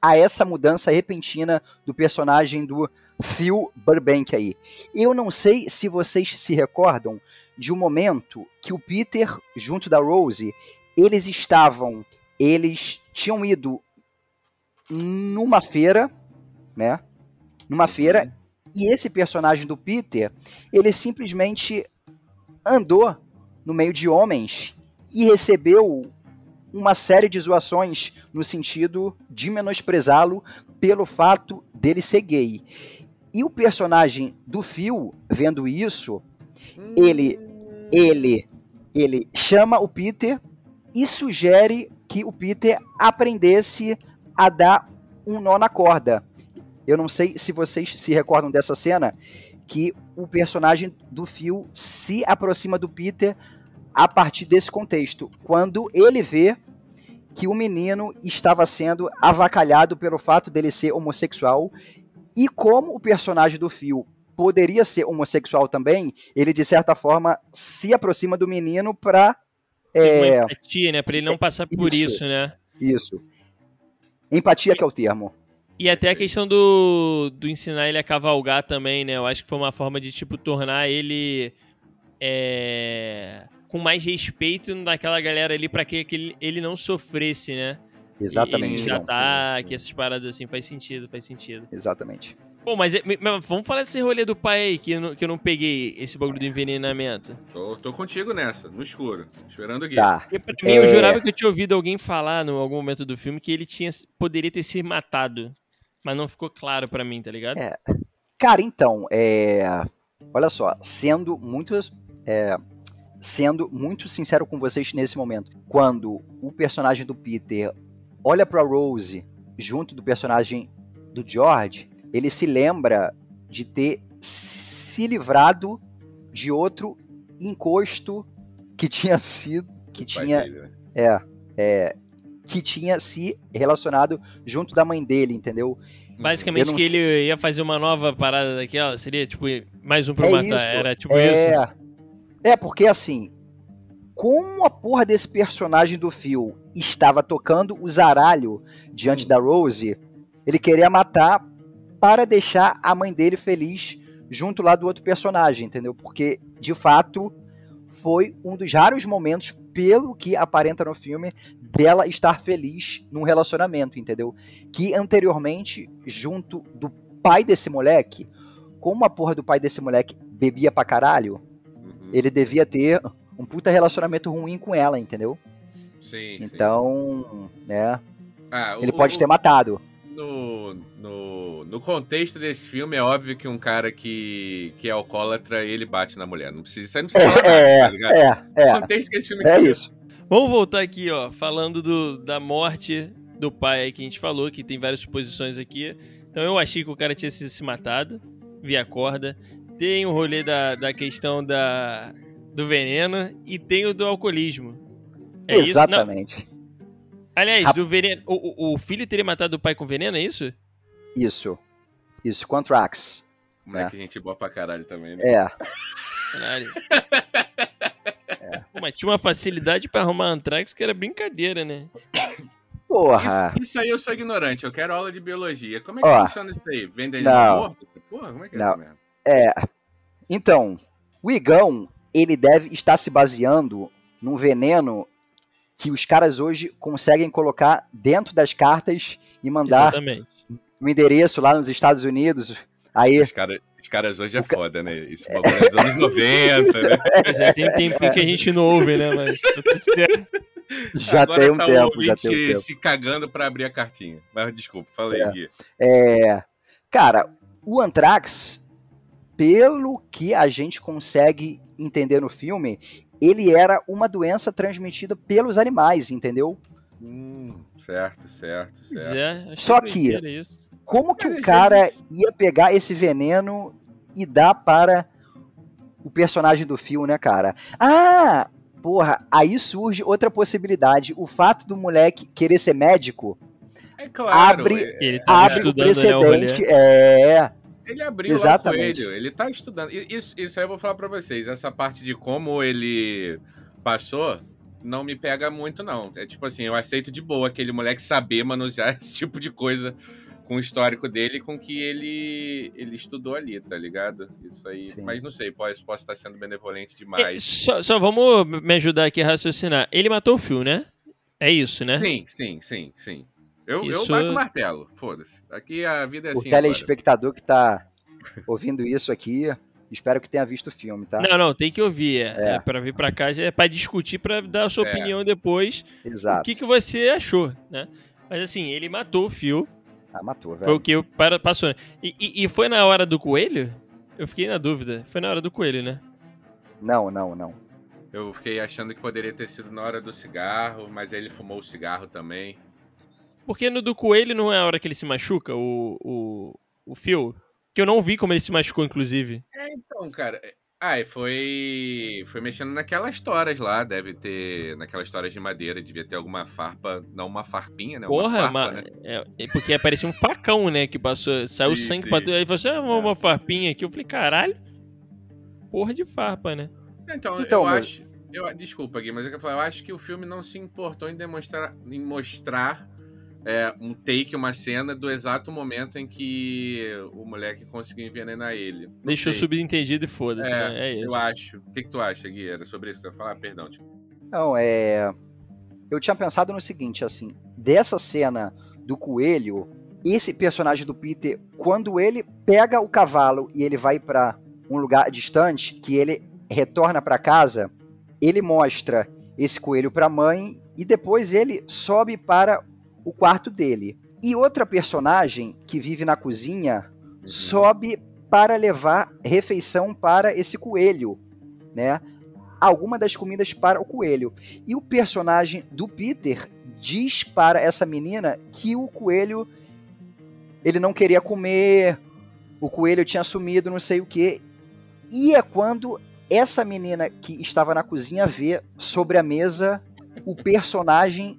a essa mudança repentina do personagem do Phil Burbank aí. Eu não sei se vocês se recordam de um momento que o Peter, junto da Rose, eles estavam, eles tinham ido numa feira, né? Numa feira, e esse personagem do Peter, ele simplesmente andou no meio de homens e recebeu uma série de zoações no sentido de menosprezá-lo pelo fato dele ser gay. E o personagem do Phil, vendo isso, Hum, ele- ele ele chama o Peter e sugere que o Peter aprendesse a dar um nó na corda. Eu não sei se vocês se recordam dessa cena que o personagem do Phil se aproxima do Peter a partir desse contexto, quando ele vê que o menino estava sendo avacalhado pelo fato dele ser homossexual e como o personagem do Phil poderia ser homossexual também, ele de certa forma se aproxima do menino uma é, empatia, né? Pra ele não passar por isso. isso, né? isso. Empatia que é o termo. E até a questão do, do ensinar ele a cavalgar também, né? Eu acho que foi uma forma de, tipo, tornar ele é, com mais respeito daquela galera ali pra que, que ele, ele não sofresse, né? Exatamente. Esse ataque, essas paradas assim, faz sentido, faz sentido. Exatamente. Pô, mas, é- mas vamos falar desse rolê do pai aí, que eu não, que eu não peguei esse bagulho do envenenamento. Tô, tô contigo nessa, no escuro, esperando aqui. Tá. Porque pra mim, eu É. jurava que eu tinha ouvido alguém falar em algum momento do filme que ele tinha poderia ter se matado. Mas não ficou claro pra mim, tá ligado? É. Cara, então, é... olha só, sendo muito, é, sendo muito sincero com vocês nesse momento, quando o personagem do Peter olha pra Rose junto do personagem do George, ele se lembra de ter se livrado de outro encosto que tinha sido, que tinha dele, né? é, é, que tinha se relacionado junto da mãe dele, entendeu? Basicamente que sei- ele ia fazer uma nova parada daquela, seria tipo mais um pro É matar, isso, era tipo isso. É, porque assim, como a porra desse personagem do Phil estava tocando o zaralho diante Hum. da Rose, ele queria matar para deixar a mãe dele feliz junto lá do outro personagem, entendeu? Porque, de fato, foi um dos raros momentos, pelo que aparenta no filme, dela estar feliz num relacionamento, entendeu? Que anteriormente, junto do pai desse moleque, como a porra do pai desse moleque bebia pra caralho. Ele devia ter um puta relacionamento ruim com ela, entendeu? Sim, sim. Então, né, Ah, ele o- pode ter matado. No, no, no contexto desse filme, é óbvio que um cara que, que é alcoólatra, ele bate na mulher. Não precisa, isso aí não precisa falar nada, tá ligado? É, O é, contexto que esse filme é isso. Vamos voltar aqui, ó, falando do, da morte do pai aí que a gente falou, que tem várias suposições aqui. Então eu achei que o cara tinha se, se matado, via corda. Tem o rolê da, da questão da, do veneno e tem o do alcoolismo. É isso? Exatamente. aliás, Rap- do veneno. O, o- filho teria matado o pai com veneno, é isso? Isso. Isso, Contrax. Moleque, gente boa pra caralho também, né? É. Caralho. <laughs> mas tinha uma facilidade pra arrumar Antrax que era brincadeira, né? Porra. Isso, isso aí eu sou ignorante, eu quero aula de biologia. Como é que Ó, funciona isso aí? Vende ele não. morto? Porra, como é que é Não. essa merda? É. Então, o Igão, ele deve estar se baseando num veneno que os caras hoje conseguem colocar dentro das cartas e mandar Exatamente. no endereço lá nos Estados Unidos. Aí, Os, cara, os caras hoje é ca- foda, né? Isso é dos anos 90, né? É, tem tempinho que a gente não ouve, né? Mas tá já Agora tem um tá tempo, já tem um tempo. se cagando pra abrir a cartinha. Mas desculpa, falei É. aqui. É, cara, o Anthrax, pelo que a gente consegue entender no filme, ele era uma doença transmitida pelos animais, entendeu? Hum, certo, certo, certo. é, Só que-. Como que Mas o cara ia pegar esse veneno e dar para o personagem do filme, né, cara? Ah, porra, aí surge outra possibilidade. O fato do moleque querer ser médico É claro, Abre- é- abre o estudando, né, o precedente. é, ele abriu lá o Exatamente. coelho, ele tá estudando. Isso, isso aí eu vou falar pra vocês. Essa parte de como ele passou não me pega muito, não. É tipo assim, eu aceito de boa aquele moleque saber manusear <laughs> esse tipo de coisa com o histórico dele, com que ele ele estudou ali, tá ligado? Isso aí. Sim. Mas não sei, posso, posso estar sendo benevolente É, demais. só, só vamos me ajudar aqui a raciocinar. Ele matou o Phil, né? É isso, né? Sim, sim, sim, sim. Eu, eu Isso- bato o martelo, foda-se. Aqui a vida é o assim. agora. telespectador que tá ouvindo isso aqui, espero que tenha visto o filme, tá? Não, não, tem que ouvir. É, É. é. pra vir pra cá, é pra discutir, pra dar a sua É. opinião depois. O Exato. que, que você achou, né? Mas assim, ele matou o Phil, Ah, matou, foi velho. o que eu para, passou. né? E, e, e foi na hora do coelho? Eu fiquei na dúvida. Foi na hora do coelho, né? Não, não, não. Eu fiquei achando que poderia ter sido na hora do cigarro, mas ele fumou o cigarro também. Porque no do coelho não é a hora que ele se machuca, o, o, o Phil. Que eu não vi como ele se machucou, inclusive. Então, cara. é- Ah, e foi. Foi mexendo naquelas toras lá. Deve ter. Naquelas toras de madeira. Devia ter alguma farpa. Não uma farpinha, né? Uma Porra, farpa, mas, né? é, é porque parecia um facão, né? Que passou. Saiu Sim, sangue sim. pra tudo. Aí você, ah, uma, farpinha aqui. Eu falei, caralho. Porra de farpa, né? Então, Então, eu mas- acho. Eu, desculpa, Gui, mas eu, falar, eu acho que o filme não se importou em demonstrar. Em mostrar. É, um take, uma cena do exato momento em que o moleque conseguiu envenenar ele. Não Deixou sei. subentendido e foda-se, É, né? É isso. Eu acho. O que, que tu acha, Gui? Era sobre isso que tu ia falar? Perdão, tipo. Não, é. Eu tinha pensado no seguinte, assim, dessa cena do coelho, esse personagem do Peter, quando ele pega o cavalo e ele vai pra um lugar distante, que ele retorna pra casa, ele mostra esse coelho pra mãe e depois ele sobe para o quarto dele. E outra personagem que vive na cozinha sobe para levar refeição para esse coelho, né? Alguma das comidas para o coelho. E o personagem do Peter diz para essa menina que o coelho ele não queria comer, o coelho tinha sumido, não sei o que. E é quando essa menina que estava na cozinha vê sobre a mesa o personagem.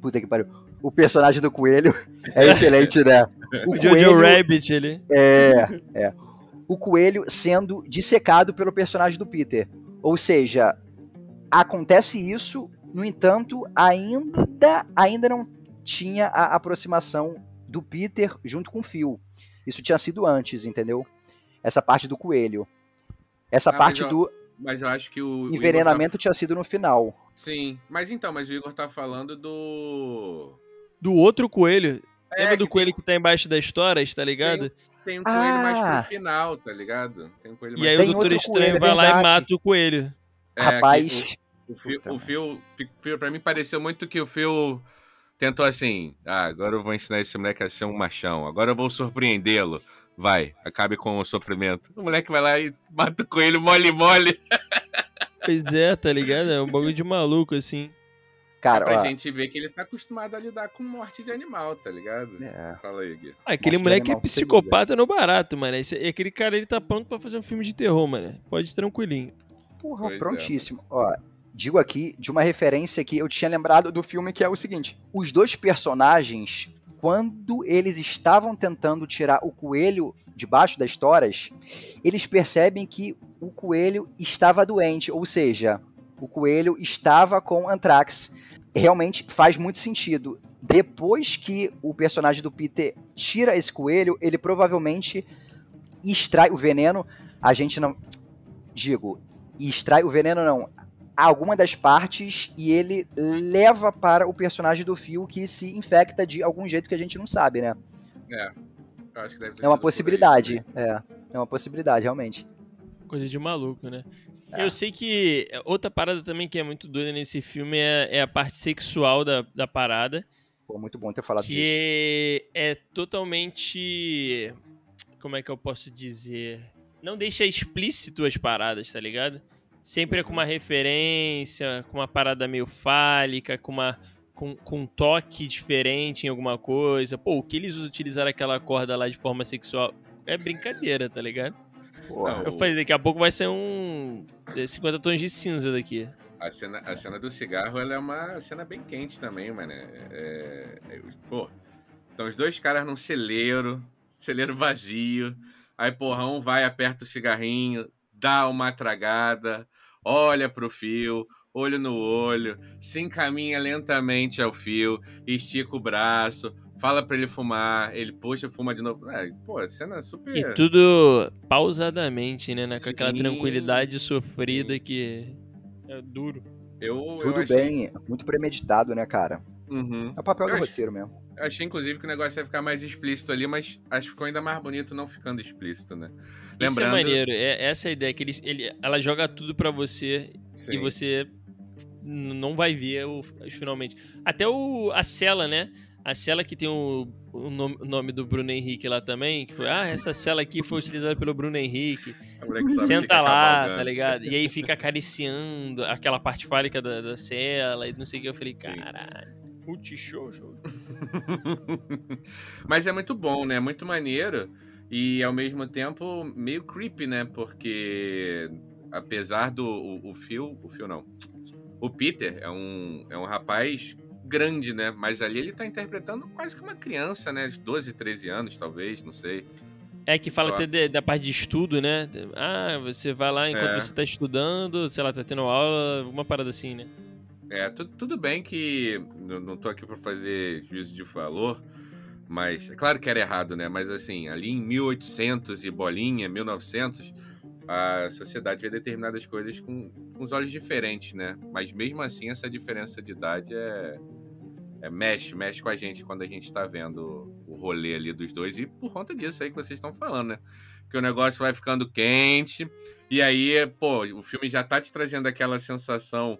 Puta que pariu. O personagem do coelho <laughs> é excelente, né? O O Jojo Rabbit, ele. é, é. O coelho sendo dissecado pelo personagem do Peter. Ou seja, acontece isso, no entanto, ainda, ainda não tinha a aproximação do Peter junto com o Phil. Isso tinha sido antes, entendeu? Essa parte do coelho. Essa Ah, mas parte eu- do Mas eu acho que o. o Igor envenenamento tinha sido no final. Tá... Sim. Mas então, mas o Igor tá falando do. Do outro coelho. É, Lembra do que coelho que tá embaixo das histórias, tá ligado? Tem um coelho mais Ah. pro final, tá ligado? Tem um coelho E mais aí Tem o Doutor Estranho coelho, é vai lá e mata o coelho. É, Rapaz, O, o, Phil, o Phil, Phil, pra mim, pareceu muito que o Phil tentou assim: ah, agora eu vou ensinar esse moleque a ser um machão, agora eu vou surpreendê-lo. Vai, acabe com o sofrimento. O moleque vai lá e mata o coelho mole-mole. Pois é, tá ligado? É um bagulho de maluco, assim. Cara, Pra ó, gente ver que ele tá acostumado a lidar com morte de animal, tá ligado? é, Fala aí, Gui. Ah, aquele Morte moleque é psicopata no barato, mano. Esse, aquele cara, ele tá pronto pra fazer um filme de terror, mano. Pode ir tranquilinho. Porra, Pois é, prontíssimo. Ó, digo aqui de uma referência que eu tinha lembrado do filme, que é o seguinte: os dois personagens, quando eles estavam tentando tirar o coelho debaixo das toras, eles percebem que o coelho estava doente, ou seja, o coelho estava com Anthrax. Realmente faz muito sentido. Depois que o personagem do Peter tira esse coelho, ele provavelmente extrai o veneno. A gente não. Digo, extrai o veneno, não. Alguma das partes e ele leva para o personagem do Fio que se infecta de algum jeito que a gente não sabe, né? É. Eu acho que deve ter É uma por aí possibilidade. também. É. É uma possibilidade, realmente. Coisa de maluco, né? É. Eu sei que outra parada também que é muito doida nesse filme é, é a parte sexual da, da parada. Pô, muito bom ter falado disso. Que é totalmente. Como é que eu posso dizer? Não deixa explícito as paradas, tá ligado? Sempre é com uma referência, com uma parada meio fálica, com uma. Com, com um toque diferente em alguma coisa. Pô, o que eles utilizaram aquela corda lá de forma sexual é brincadeira, tá ligado? Porra. Eu falei, daqui a pouco vai ser um. é, 50 tons de cinza daqui. A cena, a cena do cigarro ela é uma cena bem quente também, mano. É, é, pô, então os dois caras num celeiro, celeiro vazio. Aí, porra, um vai, aperta o cigarrinho, dá uma tragada, olha pro fio, olho no olho, se encaminha lentamente ao fio, estica o braço, fala pra ele fumar, ele puxa, fuma de novo. É, pô, cena super. E tudo pausadamente, né? né? Com aquela Sim, tranquilidade sofrida sim. que é duro. Eu, eu Tudo achei- bem, muito premeditado, né, cara? Uhum. É o papel Eu do acho- roteiro mesmo. Eu achei, inclusive, que o negócio ia ficar mais explícito ali, mas acho que ficou ainda mais bonito não ficando explícito, né? Isso é maneiro. É essa a ideia, que ele, ele, ela joga tudo pra você Sim. e você não vai ver o, os finalmente. Até o, a cela, né? A cela que tem o, o nome, o nome do Bruno Henrique lá também, que foi, ah, essa cela aqui foi utilizada pelo Bruno Henrique. Senta lá, cavalgando. tá ligado? E aí fica acariciando aquela parte fálica da, da cela e não sei o que. Eu falei, Sim. caralho, multishow, show. <laughs> Mas é muito bom, né? Muito maneiro. E ao mesmo tempo meio creepy, né? Porque apesar do. O, o Phil. O Phil não. O Peter é um, é um rapaz grande, né? Mas ali ele tá interpretando quase que uma criança, né? De 12, 13 anos, talvez, não sei. É que fala até de- da parte de estudo, né? Ah, você vai lá enquanto É. você tá estudando, sei lá, tá tendo aula, uma parada assim, né? É, tu- tudo bem que eu não tô aqui pra fazer juízo de valor, mas é claro que era errado, né? Mas assim, ali em 1800 e bolinha, 1900, a sociedade vê determinadas coisas com, com os olhos diferentes, né? Mas mesmo assim, essa diferença de idade é, é mexe, mexe com a gente quando a gente tá vendo o rolê ali dos dois e por conta disso aí que vocês estão falando, né? Que o negócio vai ficando quente e aí, pô, o filme já tá te trazendo aquela sensação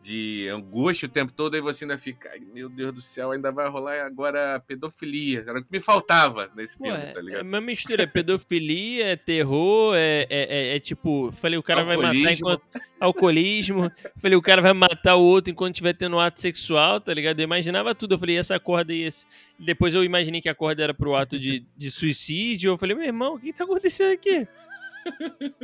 de angústia o tempo todo, e você ainda fica, ai, meu Deus do céu, ainda vai rolar agora pedofilia. Era o que me faltava nesse Pô, filme, é, tá é ligado? uma mistura, é pedofilia, é terror, é, é, é- é tipo, falei, o cara vai matar Alcoolismo. enquanto. Alcoolismo. falei, o cara vai matar o outro enquanto estiver tendo um ato sexual, tá ligado? Eu imaginava tudo. Eu falei, e essa corda e esse. Depois eu imaginei que a corda era pro ato de, de suicídio. Eu falei, meu irmão, o que tá acontecendo aqui?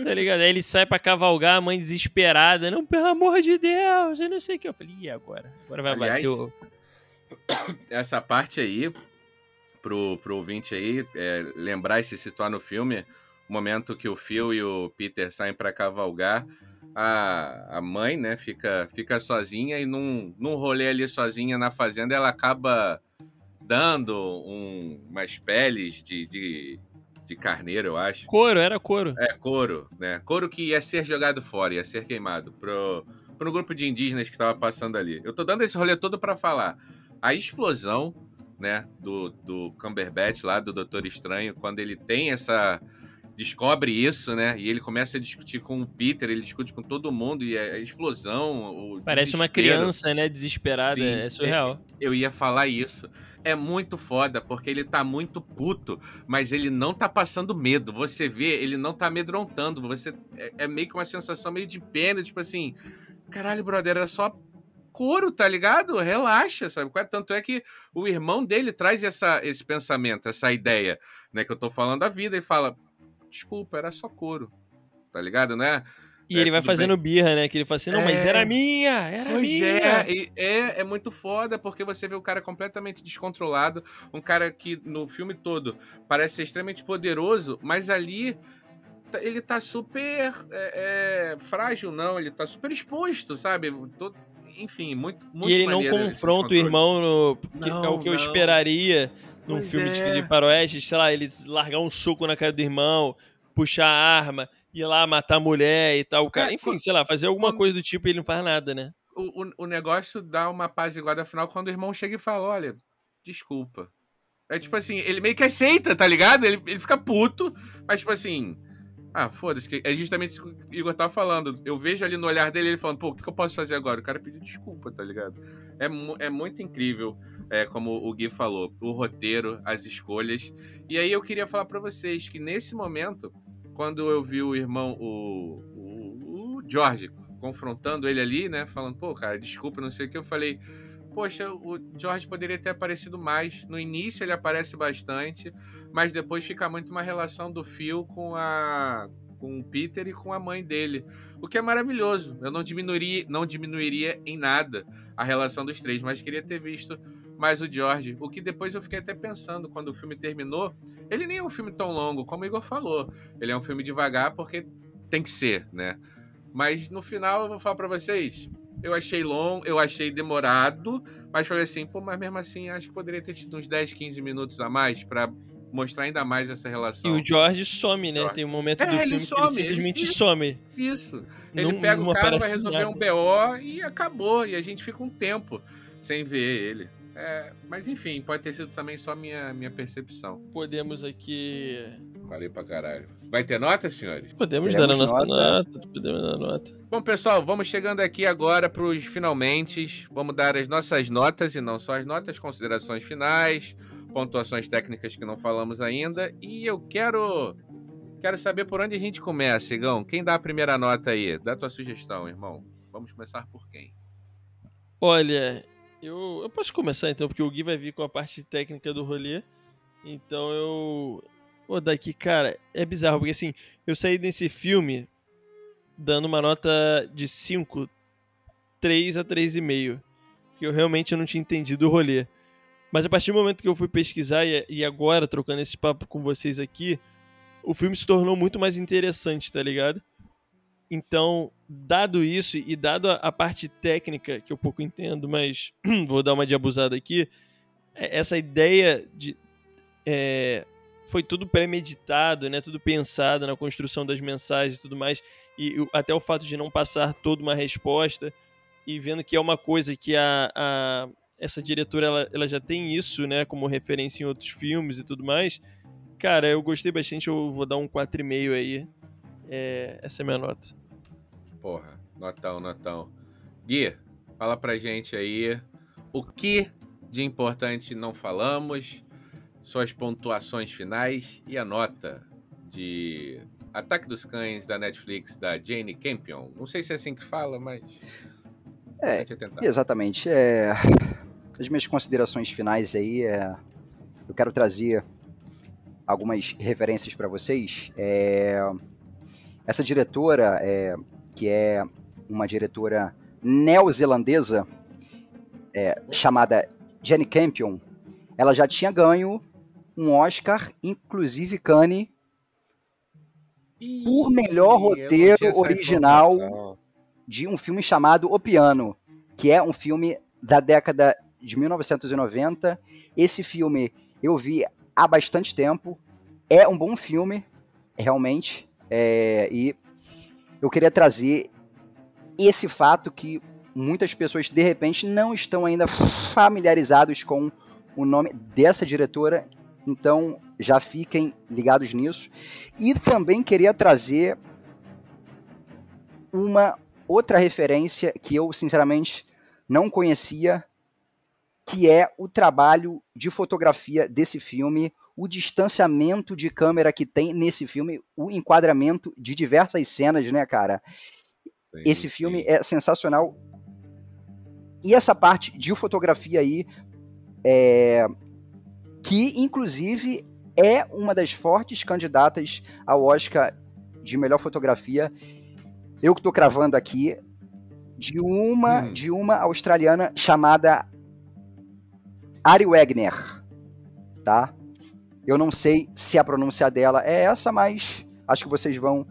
Tá ligado? Aí ele sai pra cavalgar, a mãe desesperada. Não, pelo amor de Deus, eu não sei o que. Eu falei, e agora? Agora vai Aliás, bater o. <coughs> Essa parte aí, pro, pro ouvinte aí, é, lembrar e se situar no filme, o momento que o Phil e o Peter saem pra cavalgar, a, a mãe, né, fica, fica sozinha e num, num rolê ali sozinha na fazenda, ela acaba dando um- umas peles de, de, de carneiro, eu acho. Couro, era couro. É, couro, né? Couro que ia ser jogado fora, ia ser queimado pro, pro grupo de indígenas que estava passando ali. Eu tô dando esse rolê todo para falar. A explosão, né, do, do Cumberbatch lá, do Doutor Estranho, quando ele tem essa... Descobre isso, né? E ele começa a discutir com o Peter, ele discute com todo mundo, e a a explosão, o Parece uma desespero. criança, né? Desesperada. Sim, é surreal. Eu ia falar isso. É muito foda, porque ele tá muito puto, mas ele não tá passando medo. Você vê, ele não tá amedrontando. Você é, é meio que uma sensação meio de pena, tipo assim, caralho, brother, era só couro, tá ligado? Relaxa, sabe? é? Tanto é que o irmão dele traz essa, esse pensamento, essa ideia, né, que eu tô falando da vida e fala, desculpa, era só couro. Tá ligado, né? E É, ele vai fazendo birra, né? Que ele fala assim, não, mas É. era minha, era Pois minha. é, é, é muito foda porque você vê o cara completamente descontrolado, um cara que no filme todo parece ser extremamente poderoso, mas ali ele tá super é, é, frágil, não. Ele tá super exposto, sabe? Todo, enfim, muito, muito E ele não confronta o irmão, no, que não, é o que não. eu esperaria num pois filme é. de faroeste, sei lá, ele largar um soco na cara do irmão, puxar a arma, ir lá matar a mulher e tal. O cara, é, enfim, sei lá, fazer alguma coisa do tipo e ele não faz nada, né? O, o, o negócio dá uma paz igual final quando o irmão chega e fala: olha, desculpa. É tipo assim, ele meio que aceita, tá ligado? Ele, ele fica puto, mas tipo assim, ah, foda-se. É justamente isso que o Igor tá falando. Eu vejo ali no olhar dele ele falando, pô, o que eu posso fazer agora? O cara pediu desculpa, tá ligado? É, é muito incrível, é, como o Gui falou, o roteiro, as escolhas. E aí eu queria falar para vocês que nesse momento, quando eu vi o irmão, o, o, o George, confrontando ele ali, né? Falando, pô, cara, desculpa, não sei o que, eu falei poxa, o George poderia ter aparecido mais. No início ele aparece bastante, mas depois fica muito uma relação do Phil com a com o Peter e com a mãe dele, o que é maravilhoso. Eu não diminuiria, não diminuiria em nada a relação dos três, mas queria ter visto mais o George. O que depois eu fiquei até pensando quando o filme terminou. Ele nem é um filme tão longo, como o Igor falou. Ele é um filme devagar porque tem que ser, né? Mas no final eu vou falar para vocês, eu achei longo, eu achei demorado, mas falei assim, pô, mas mesmo assim acho que poderia ter tido uns 10, 15 minutos a mais para mostrar ainda mais essa relação. E o George some, né? George. Tem um momento é, do filme some, que ele simplesmente ele, some. Isso. Ele não, pega não o cara, vai resolver nada. um BO e acabou. E a gente fica um tempo sem ver ele. É, mas enfim, pode ter sido também só minha, minha percepção. Podemos aqui. Falei pra caralho. Vai ter nota, senhores? Podemos Teremos dar a nossa nota. nota. Podemos dar nota. Bom, pessoal, vamos chegando aqui agora para os finalmente. Vamos dar as nossas notas e não só as notas, considerações finais, pontuações técnicas que não falamos ainda. E eu quero quero saber por onde a gente começa, Igão. Quem dá a primeira nota aí? Dá a tua sugestão, irmão. Vamos começar por quem? Olha, eu, eu posso começar então, porque o Gui vai vir com a parte técnica do rolê. Então eu. Pô, daqui, cara, é bizarro, porque assim, eu saí desse filme dando uma nota de 5, 3 a 3,5. Que eu realmente não tinha entendido o rolê. Mas a partir do momento que eu fui pesquisar e, e agora, trocando esse papo com vocês aqui, o filme se tornou muito mais interessante, tá ligado? Então, dado isso e dado a, a, parte técnica, que eu pouco entendo, mas <clears throat> vou dar uma de abusada aqui, é, essa ideia de. É, foi tudo premeditado, né? Tudo pensado na construção das mensagens e tudo mais. E até o fato de não passar toda uma resposta e vendo que é uma coisa que a, a essa diretora ela, ela já tem isso, né? Como referência em outros filmes e tudo mais. Cara, eu gostei bastante, eu vou dar um 4,5 aí. É, essa é a minha nota. Porra, notão, notão. Gui, fala pra gente aí o que de importante não falamos, suas pontuações finais e a nota de Ataque dos Cães da Netflix da Jane Campion. Não sei se é assim que fala, mas. É, exatamente. É... As minhas considerações finais aí é. Eu quero trazer algumas referências para vocês. É... Essa diretora, é que é uma diretora neozelandesa é, chamada Jenny Campion, ela já tinha ganho um Oscar, inclusive Cannes, por melhor roteiro original de um filme chamado O Piano, que é um filme da década de 1990. Esse filme eu vi há bastante tempo. É um bom filme, realmente. É, e eu queria trazer esse fato que muitas pessoas de repente não estão ainda familiarizados com o nome dessa diretora, então já fiquem ligados nisso. E também queria trazer uma outra referência que eu sinceramente não conhecia, que é o trabalho de fotografia desse filme, o distanciamento de câmera que tem nesse filme, o enquadramento de diversas cenas, né, cara? Sim, Esse filme sim. é sensacional. E essa parte de fotografia aí, é, que inclusive é uma das fortes candidatas ao Oscar de melhor fotografia. Eu que estou cravando aqui de uma hum. de uma australiana chamada Ari Wegner, tá? Eu não sei se a pronúncia dela é essa, mas Acho que vocês vão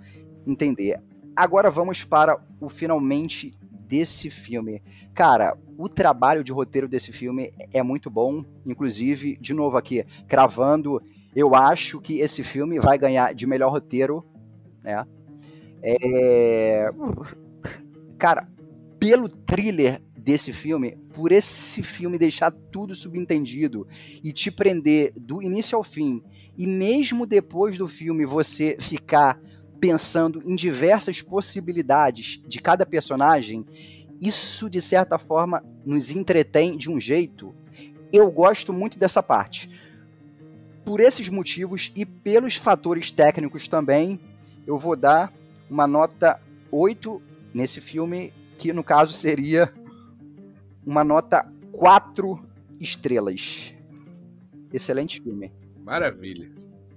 entender. Agora vamos para o finalmente desse filme. Cara, o trabalho de roteiro desse filme é muito bom. Inclusive, de novo aqui, cravando, eu acho que esse filme vai ganhar de melhor roteiro, né? É... Cara, pelo thriller desse filme, por esse filme deixar tudo subentendido e te prender do início ao fim, e mesmo depois do filme você ficar pensando em diversas possibilidades de cada personagem, isso de certa forma nos entretém de um jeito. Eu gosto muito dessa parte. Por esses motivos e pelos fatores técnicos também, eu vou dar uma nota 8 nesse filme, que no caso seria uma nota 4 estrelas. Excelente filme. Maravilha.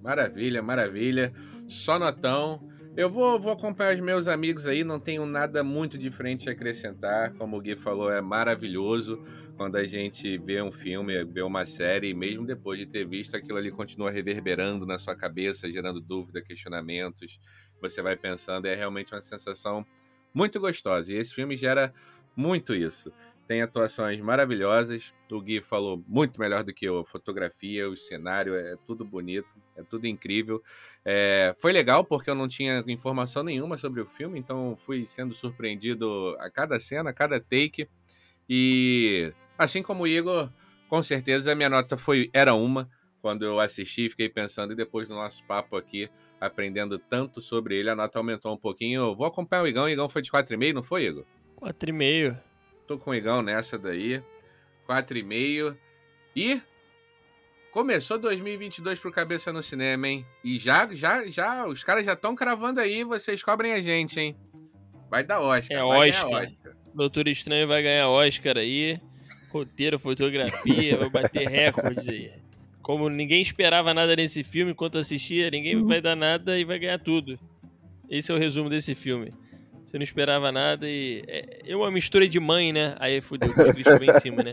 Maravilha, maravilha. Só notão. Eu vou, vou acompanhar os meus amigos aí, não tenho nada muito diferente a acrescentar. Como o Gui falou, é maravilhoso quando a gente vê um filme, vê uma série, e mesmo depois de ter visto, aquilo ali continua reverberando na sua cabeça, gerando dúvida, questionamentos. Você vai pensando, é realmente uma sensação muito gostosa. E esse filme gera muito isso. Tem atuações maravilhosas. O Gui falou muito melhor do que eu. A fotografia, o cenário, é tudo bonito, é tudo incrível. É, foi legal porque eu não tinha informação nenhuma sobre o filme, então fui sendo surpreendido a cada cena, a cada take. E assim como o Igor, com certeza a minha nota foi era uma quando eu assisti, fiquei pensando e depois do nosso papo aqui, aprendendo tanto sobre ele, a nota aumentou um pouquinho. Eu vou acompanhar o Igão, o Igão foi de 4,5, não foi, Igor? 4,5. Tô com o Igão nessa daí. 4,5. E começou 2022 pro Cabeça no Cinema, hein? E já, já, já, os caras já estão cravando aí, vocês cobrem a gente, hein? Vai dar Oscar. É vai Oscar. Oscar. Doutor Estranho vai ganhar Oscar aí. Roteiro, fotografia, vai bater recordes aí. Como ninguém esperava nada nesse filme enquanto assistia, ninguém vai dar nada e vai ganhar tudo. Esse é o resumo desse filme. Você não esperava nada e. É, é uma mistura de mãe, né? Aí fudeu, o Cristo vem em cima, né?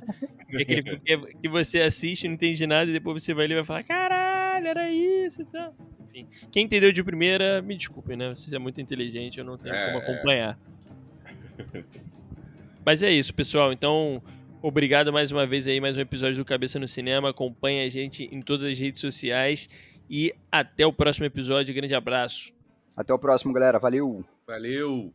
É aquele <laughs> filme que você assiste, não entende nada e depois você vai ler e vai falar: caralho, era isso e tal. Enfim. Quem entendeu de primeira, me desculpe, né? Você é muito inteligente, eu não tenho é... como acompanhar. Mas é isso, pessoal. Então, obrigado mais uma vez aí, mais um episódio do Cabeça no Cinema. Acompanhe a gente em todas as redes sociais. E até o próximo episódio. Grande abraço. Até o próximo, galera. Valeu. Valeu!